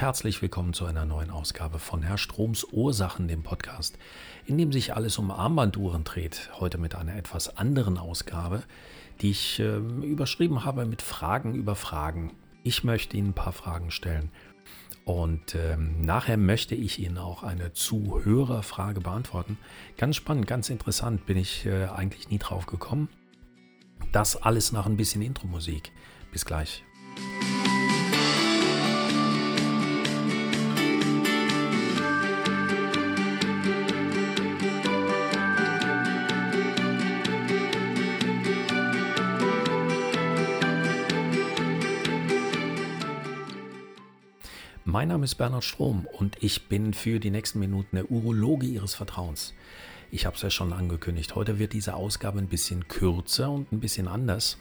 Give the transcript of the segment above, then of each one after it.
Herzlich willkommen zu einer neuen Ausgabe von Herr Stroms Ursachen, dem Podcast, in dem sich alles um Armbanduhren dreht. Heute mit einer etwas anderen Ausgabe, die ich äh, überschrieben habe mit Fragen über Fragen. Ich möchte Ihnen ein paar Fragen stellen. Und ähm, nachher möchte ich Ihnen auch eine Zuhörerfrage beantworten. Ganz spannend, ganz interessant, bin ich äh, eigentlich nie drauf gekommen. Das alles nach ein bisschen Intro-Musik. Bis gleich. Mein Name ist Bernhard Strom und ich bin für die nächsten Minuten der Urologe Ihres Vertrauens. Ich habe es ja schon angekündigt. Heute wird diese Ausgabe ein bisschen kürzer und ein bisschen anders.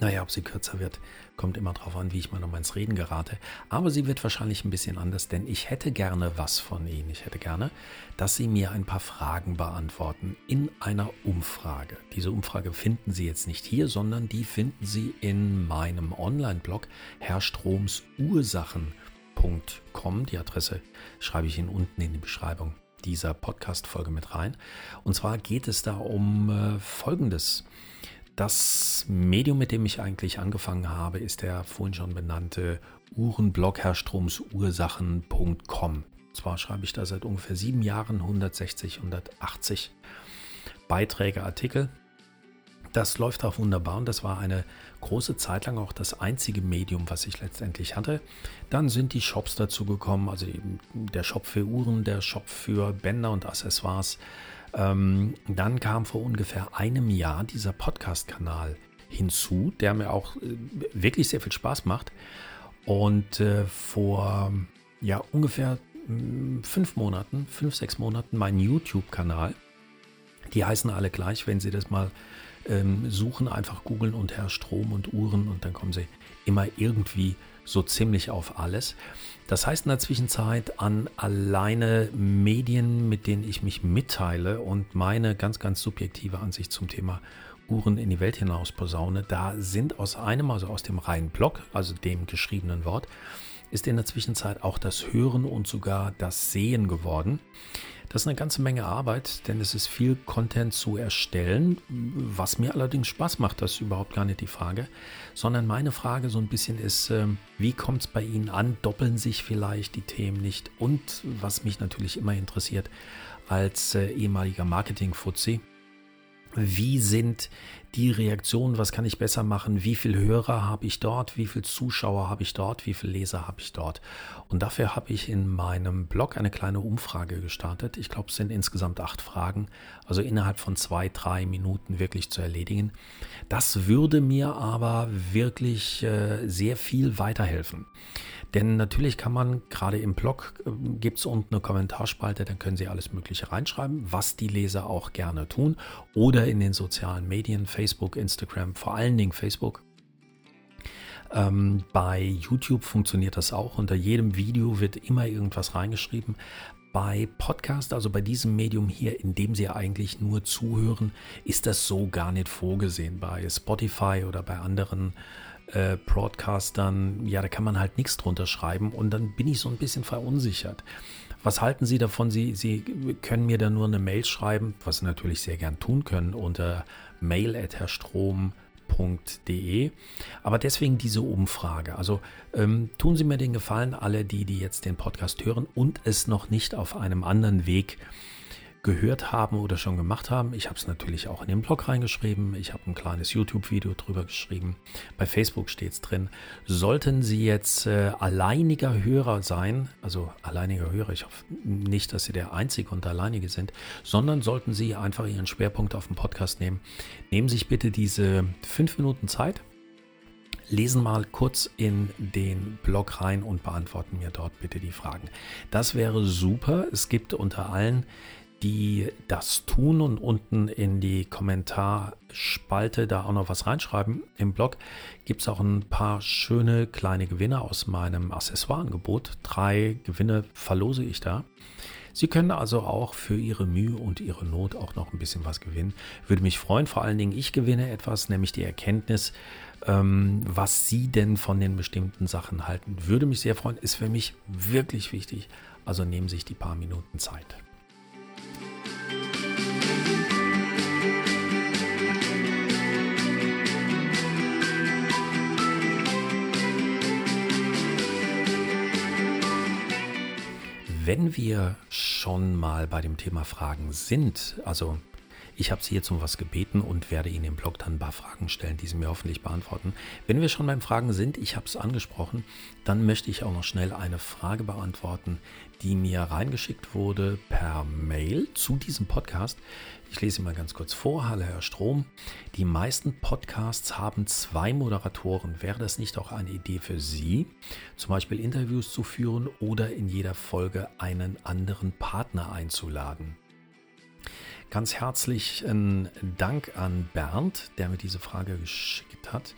Naja, ob sie kürzer wird, kommt immer darauf an, wie ich mal noch ins Reden gerate. Aber sie wird wahrscheinlich ein bisschen anders, denn ich hätte gerne was von Ihnen. Ich hätte gerne, dass Sie mir ein paar Fragen beantworten in einer Umfrage. Diese Umfrage finden Sie jetzt nicht hier, sondern die finden Sie in meinem Online-Blog Herr Stroms Ursachen podcast.com. Die Adresse schreibe ich Ihnen unten in die Beschreibung dieser Podcast-Folge mit rein. Und zwar geht es da um äh, Folgendes. Das Medium, mit dem ich eigentlich angefangen habe, ist der vorhin schon benannte Uhrenblog herrstromsursachen.com. Zwar schreibe ich da seit ungefähr sieben Jahren 160, 180 Beiträge, Artikel das läuft auch wunderbar und das war eine große Zeit lang auch das einzige Medium, was ich letztendlich hatte. Dann sind die Shops dazu gekommen, also der Shop für Uhren, der Shop für Bänder und Accessoires. Ähm, dann kam vor ungefähr einem Jahr dieser Podcast-Kanal hinzu, der mir auch äh, wirklich sehr viel Spaß macht. Und äh, vor ja ungefähr mh, fünf Monaten, fünf, sechs Monaten mein YouTube-Kanal. Die heißen alle gleich, wenn Sie das mal ähm, suchen, einfach googeln und Herr Strom und Uhren und dann kommen sie immer irgendwie so ziemlich auf alles. Das heißt in der Zwischenzeit an alleine Medien, mit denen ich mich mitteile und meine ganz, ganz subjektive Ansicht zum Thema Uhren in die Welt hinaus posaune, da sind aus einem, also aus dem reinen Blog, also dem geschriebenen Wort, ist in der Zwischenzeit auch das Hören und sogar das Sehen geworden. Das ist eine ganze Menge Arbeit, denn es ist viel Content zu erstellen, was mir allerdings Spaß macht, das ist überhaupt gar nicht die Frage, sondern meine Frage so ein bisschen ist, ähm, wie kommt es bei Ihnen an? Doppeln sich vielleicht die Themen nicht? Und was mich natürlich immer interessiert, als äh, ehemaliger Marketing-Fuzzi, wie sind die Reaktionen, was kann ich besser machen, wie viele Hörer habe ich dort, wie viele Zuschauer habe ich dort, wie viele Leser habe ich dort. Und dafür habe ich in meinem Blog eine kleine Umfrage gestartet. Ich glaube, es sind insgesamt acht Fragen, also innerhalb von zwei, drei Minuten wirklich zu erledigen. Das würde mir aber wirklich äh, sehr viel weiterhelfen. Denn natürlich kann man, gerade im Blog äh, gibt es unten eine Kommentarspalte, dann können Sie alles Mögliche reinschreiben, was die Leser auch gerne tun. Oder in den sozialen Medien, Facebook, Instagram, vor allen Dingen Facebook. Ähm, bei YouTube funktioniert das auch. Unter jedem Video wird immer irgendwas reingeschrieben. Bei Podcast, also bei diesem Medium hier, in dem Sie eigentlich nur zuhören, ist das so gar nicht vorgesehen. Bei Spotify oder bei anderen äh, Broadcastern, ja, da kann man halt nichts drunter schreiben und dann bin ich so ein bisschen verunsichert. Was halten Sie davon? Sie, Sie können mir da nur eine Mail schreiben, was Sie natürlich sehr gern tun können unter mail.herrstrom.de. Aber deswegen diese Umfrage. Also ähm, tun Sie mir den Gefallen, alle die, die jetzt den Podcast hören und es noch nicht auf einem anderen Weg gehört haben oder schon gemacht haben. Ich habe es natürlich auch in den Blog reingeschrieben. Ich habe ein kleines YouTube-Video drüber geschrieben. Bei Facebook steht es drin. Sollten Sie jetzt äh, alleiniger Hörer sein, also alleiniger Hörer, ich hoffe nicht, dass Sie der Einzige und Alleinige sind, sondern sollten Sie einfach Ihren Schwerpunkt auf dem Podcast nehmen, nehmen Sie sich bitte diese fünf Minuten Zeit, lesen mal kurz in den Blog rein und beantworten mir dort bitte die Fragen. Das wäre super. Es gibt unter allen die das tun und unten in die Kommentarspalte da auch noch was reinschreiben. Im Blog gibt es auch ein paar schöne kleine Gewinne aus meinem Accessoireangebot. Drei Gewinne verlose ich da. Sie können also auch für Ihre Mühe und Ihre Not auch noch ein bisschen was gewinnen. Würde mich freuen, vor allen Dingen ich gewinne etwas, nämlich die Erkenntnis, ähm, was Sie denn von den bestimmten Sachen halten. Würde mich sehr freuen, ist für mich wirklich wichtig. Also nehmen Sie sich die paar Minuten Zeit. Wenn wir schon mal bei dem Thema Fragen sind, also ich habe Sie jetzt um was gebeten und werde Ihnen im Blog dann ein paar Fragen stellen, die Sie mir hoffentlich beantworten. Wenn wir schon beim Fragen sind, ich habe es angesprochen, dann möchte ich auch noch schnell eine Frage beantworten, die mir reingeschickt wurde per Mail zu diesem Podcast. Ich lese mal ganz kurz vor. Hallo Herr Strom. Die meisten Podcasts haben zwei Moderatoren. Wäre das nicht auch eine Idee für Sie, zum Beispiel Interviews zu führen oder in jeder Folge einen anderen Partner einzuladen? Ganz herzlichen Dank an Bernd, der mir diese Frage geschickt hat.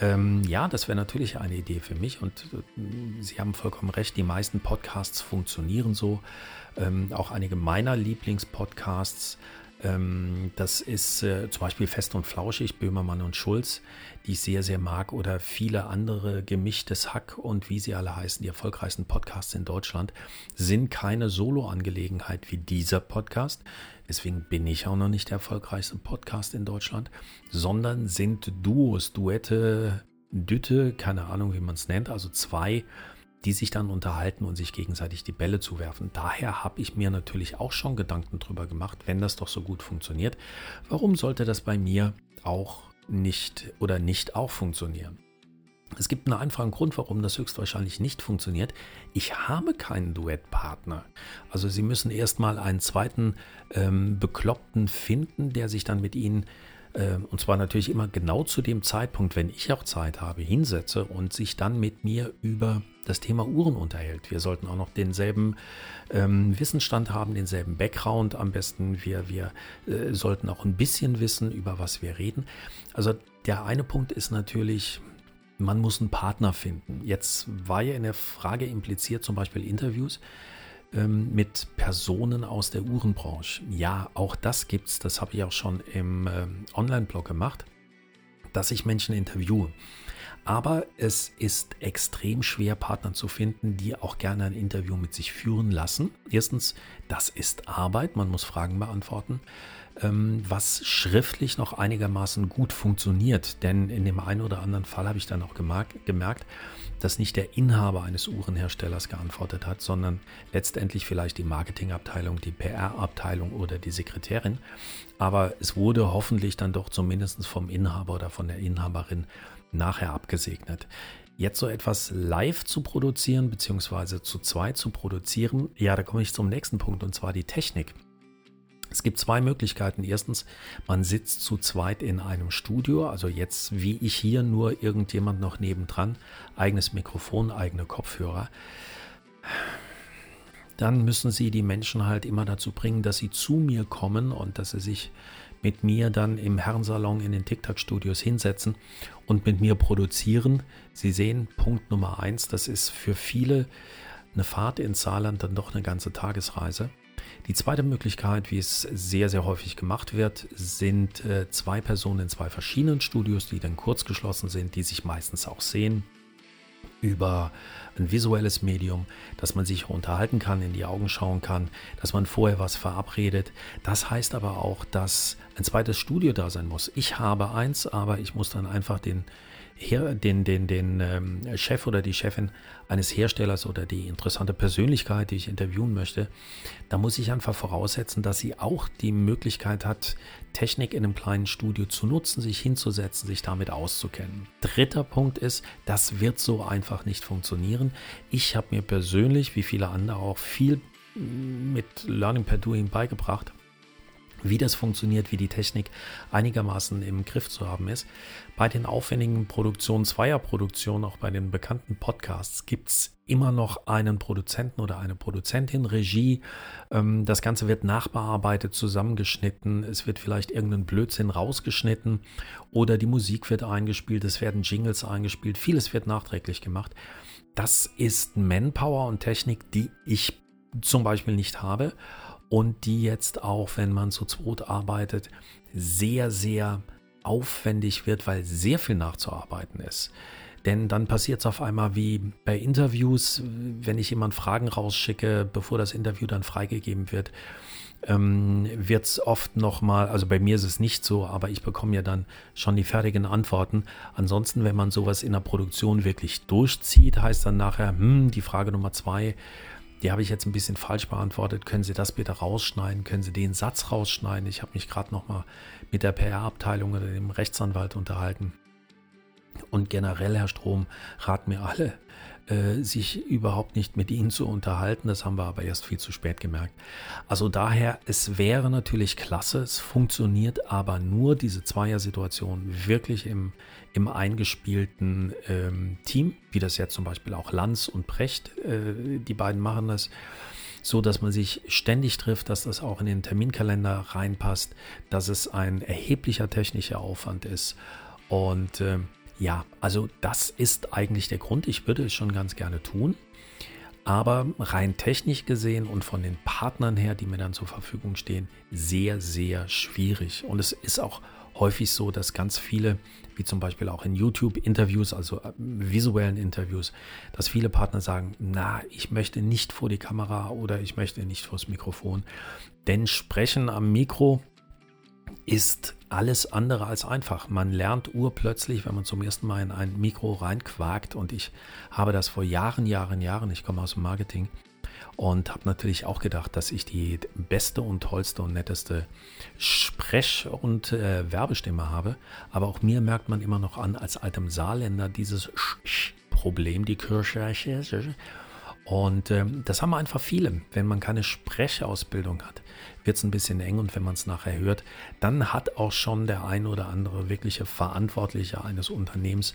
Ähm, ja, das wäre natürlich eine Idee für mich und äh, Sie haben vollkommen recht, die meisten Podcasts funktionieren so. Ähm, auch einige meiner Lieblingspodcasts ähm, das ist äh, zum Beispiel Fest und Flauschig, Böhmermann und Schulz, die ich sehr, sehr mag, oder viele andere, Gemischtes Hack und wie sie alle heißen, die erfolgreichsten Podcasts in Deutschland, sind keine Solo-Angelegenheit wie dieser Podcast. Deswegen bin ich auch noch nicht der erfolgreichste Podcast in Deutschland, sondern sind Duos, Duette, Dütte, keine Ahnung, wie man es nennt, also zwei die sich dann unterhalten und sich gegenseitig die Bälle zuwerfen. Daher habe ich mir natürlich auch schon Gedanken drüber gemacht, wenn das doch so gut funktioniert, warum sollte das bei mir auch nicht oder nicht auch funktionieren? Es gibt einen einfachen Grund, warum das höchstwahrscheinlich nicht funktioniert. Ich habe keinen Duettpartner. Also Sie müssen erstmal einen zweiten ähm, Bekloppten finden, der sich dann mit Ihnen und zwar natürlich immer genau zu dem Zeitpunkt, wenn ich auch Zeit habe, hinsetze und sich dann mit mir über das Thema Uhren unterhält. Wir sollten auch noch denselben ähm, Wissensstand haben, denselben Background am besten. Wir, wir äh, sollten auch ein bisschen wissen, über was wir reden. Also der eine Punkt ist natürlich, man muss einen Partner finden. Jetzt war ja in der Frage impliziert zum Beispiel Interviews ähm, mit Personen aus der Uhrenbranche. Ja, auch das gibt es. Das habe ich auch schon im ähm, Online-Blog gemacht, dass ich Menschen interviewe. Aber es ist extrem schwer, Partner zu finden, die auch gerne ein Interview mit sich führen lassen. Erstens, das ist Arbeit, man muss Fragen beantworten, ähm, was schriftlich noch einigermaßen gut funktioniert. Denn in dem einen oder anderen Fall habe ich dann auch gemerkt, dass nicht der Inhaber eines Uhrenherstellers geantwortet hat, sondern letztendlich vielleicht die Marketingabteilung, die PR-Abteilung oder die Sekretärin. Aber es wurde hoffentlich dann doch zumindest vom Inhaber oder von der Inhaberin nachher abgesegnet. Jetzt so etwas live zu produzieren, beziehungsweise zu zweit zu produzieren, ja, da komme ich zum nächsten Punkt und zwar die Technik. Es gibt zwei Möglichkeiten. Erstens, man sitzt zu zweit in einem Studio, also jetzt wie ich hier, nur irgendjemand noch nebendran, eigenes Mikrofon, eigene Kopfhörer. Dann müssen Sie die Menschen halt immer dazu bringen, dass sie zu mir kommen und dass sie sich mit mir dann im Herrensalon in den TikTok-Studios hinsetzen und mit mir produzieren. Sie sehen, Punkt Nummer eins, das ist für viele eine Fahrt ins Saarland dann doch eine ganze Tagesreise. Die zweite Möglichkeit, wie es sehr, sehr häufig gemacht wird, sind äh, zwei Personen in zwei verschiedenen Studios, die dann kurz geschlossen sind, die sich meistens auch sehen über ein visuelles Medium, dass man sich unterhalten kann, in die Augen schauen kann, dass man vorher was verabredet. Das heißt aber auch, dass ein zweites Studio da sein muss. Ich habe eins, aber ich muss dann einfach den den, den, den ähm, Chef oder die Chefin eines Herstellers oder die interessante Persönlichkeit, die ich interviewen möchte, da muss ich einfach voraussetzen, dass sie auch die Möglichkeit hat, Technik in einem kleinen Studio zu nutzen, sich hinzusetzen, sich damit auszukennen. Dritter Punkt ist, das wird so einfach nicht funktionieren. Ich habe mir persönlich, wie viele andere auch, viel mit Learning per Doing beigebracht wie das funktioniert, wie die Technik einigermaßen im Griff zu haben ist. Bei den aufwendigen Produktionen, Zweierproduktionen, auch bei den bekannten Podcasts, gibt es immer noch einen Produzenten oder eine Produzentin, Regie. Ähm, das Ganze wird nachbearbeitet, zusammengeschnitten. Es wird vielleicht irgendein Blödsinn rausgeschnitten oder die Musik wird eingespielt, es werden Jingles eingespielt. Vieles wird nachträglich gemacht. Das ist Manpower und Technik, die ich zum Beispiel nicht habe und die jetzt auch, wenn man zu zweit arbeitet, sehr, sehr aufwendig wird, weil sehr viel nachzuarbeiten ist. Denn dann passiert es auf einmal wie bei Interviews, wenn ich jemand Fragen rausschicke, bevor das Interview dann freigegeben wird, ähm, wird es oft nochmal, also bei mir ist es nicht so, aber ich bekomme ja dann schon die fertigen Antworten. Ansonsten, wenn man sowas in der Produktion wirklich durchzieht, heißt dann nachher, hm, die Frage Nummer zwei, die habe ich jetzt ein bisschen falsch beantwortet. Können Sie das bitte rausschneiden? Können Sie den Satz rausschneiden? Ich habe mich gerade nochmal mit der PR-Abteilung oder dem Rechtsanwalt unterhalten. Und generell, Herr Strom, raten mir alle, äh, sich überhaupt nicht mit Ihnen zu unterhalten. Das haben wir aber erst viel zu spät gemerkt. Also daher, es wäre natürlich klasse, es funktioniert aber nur diese Zweier-Situation wirklich im, im eingespielten ähm, Team, wie das jetzt zum Beispiel auch Lanz und Precht, äh, die beiden machen das so dass man sich ständig trifft, dass das auch in den Terminkalender reinpasst, dass es ein erheblicher technischer Aufwand ist. Und äh, ja, also das ist eigentlich der Grund. Ich würde es schon ganz gerne tun. Aber rein technisch gesehen und von den Partnern her, die mir dann zur Verfügung stehen, sehr, sehr schwierig. Und es ist auch häufig so, dass ganz viele, wie zum Beispiel auch in YouTube-Interviews, also äh, visuellen Interviews, dass viele Partner sagen, na, ich möchte nicht vor die Kamera oder ich möchte nicht vors Mikrofon. Denn Sprechen am Mikro ist alles andere als einfach. Man lernt urplötzlich, wenn man zum ersten Mal in ein Mikro reinquakt und ich habe das vor Jahren, Jahren, Jahren, ich komme aus dem Marketing und habe natürlich auch gedacht, dass ich die beste und tollste und netteste Sprech- und äh, Werbestimme habe. Aber auch mir merkt man immer noch an, als altem Saarländer, dieses Problem, die Kirche. Und ähm, das haben einfach viele. Wenn man keine Sprechausbildung hat, wird es ein bisschen eng und wenn man es nachher hört, dann hat auch schon der ein oder andere wirkliche Verantwortliche eines Unternehmens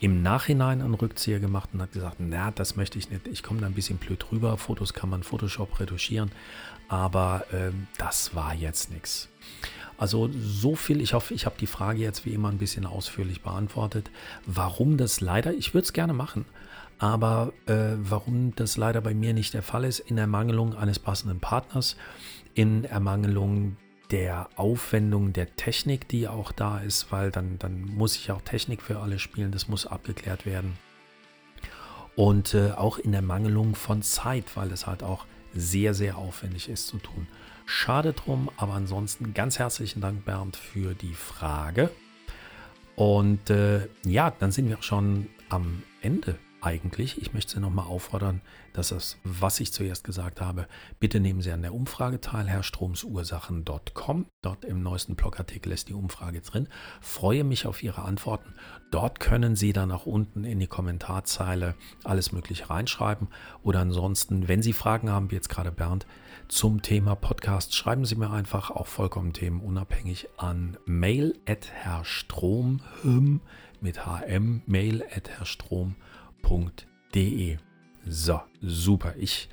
im Nachhinein einen Rückzieher gemacht und hat gesagt, na, das möchte ich nicht, ich komme da ein bisschen blöd drüber, Fotos kann man Photoshop retuschieren, aber äh, das war jetzt nichts. Also so viel, ich hoffe, ich habe die Frage jetzt wie immer ein bisschen ausführlich beantwortet. Warum das leider, ich würde es gerne machen, aber äh, warum das leider bei mir nicht der Fall ist, in Ermangelung eines passenden Partners, in Ermangelung der Aufwendung der Technik, die auch da ist, weil dann, dann muss ich auch Technik für alle spielen, das muss abgeklärt werden. Und äh, auch in der Mangelung von Zeit, weil es halt auch sehr, sehr aufwendig ist zu tun. Schade drum, aber ansonsten ganz herzlichen Dank, Bernd, für die Frage. Und äh, ja, dann sind wir schon am Ende eigentlich. Ich möchte Sie nochmal auffordern, dass das, was ich zuerst gesagt habe, bitte nehmen Sie an der Umfrage teil, herrstromsursachen.com. Dort im neuesten Blogartikel ist die Umfrage drin. Freue mich auf Ihre Antworten. Dort können Sie dann auch unten in die Kommentarzeile alles Mögliche reinschreiben. Oder ansonsten, wenn Sie Fragen haben, wie jetzt gerade Bernd, zum Thema Podcast, schreiben Sie mir einfach auch vollkommen themenunabhängig an mail at herrstrom mit hm, mail at herrstrom.com www.ecom.de. So, super. Ich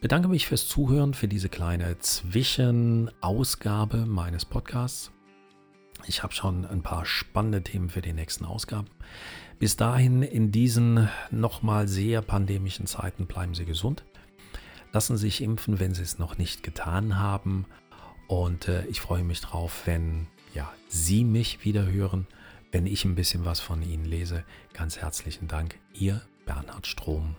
bedanke mich fürs Zuhören, für diese kleine Zwischenausgabe meines Podcasts. Ich habe schon ein paar spannende Themen für die nächsten Ausgaben. Bis dahin, in diesen nochmal sehr pandemischen Zeiten, bleiben Sie gesund. Lassen Sie sich impfen, wenn Sie es noch nicht getan haben. Und äh, ich freue mich drauf, wenn ja, Sie mich wieder hören wenn ich ein bisschen was von Ihnen lese. Ganz herzlichen Dank, Ihr Bernhard Strom.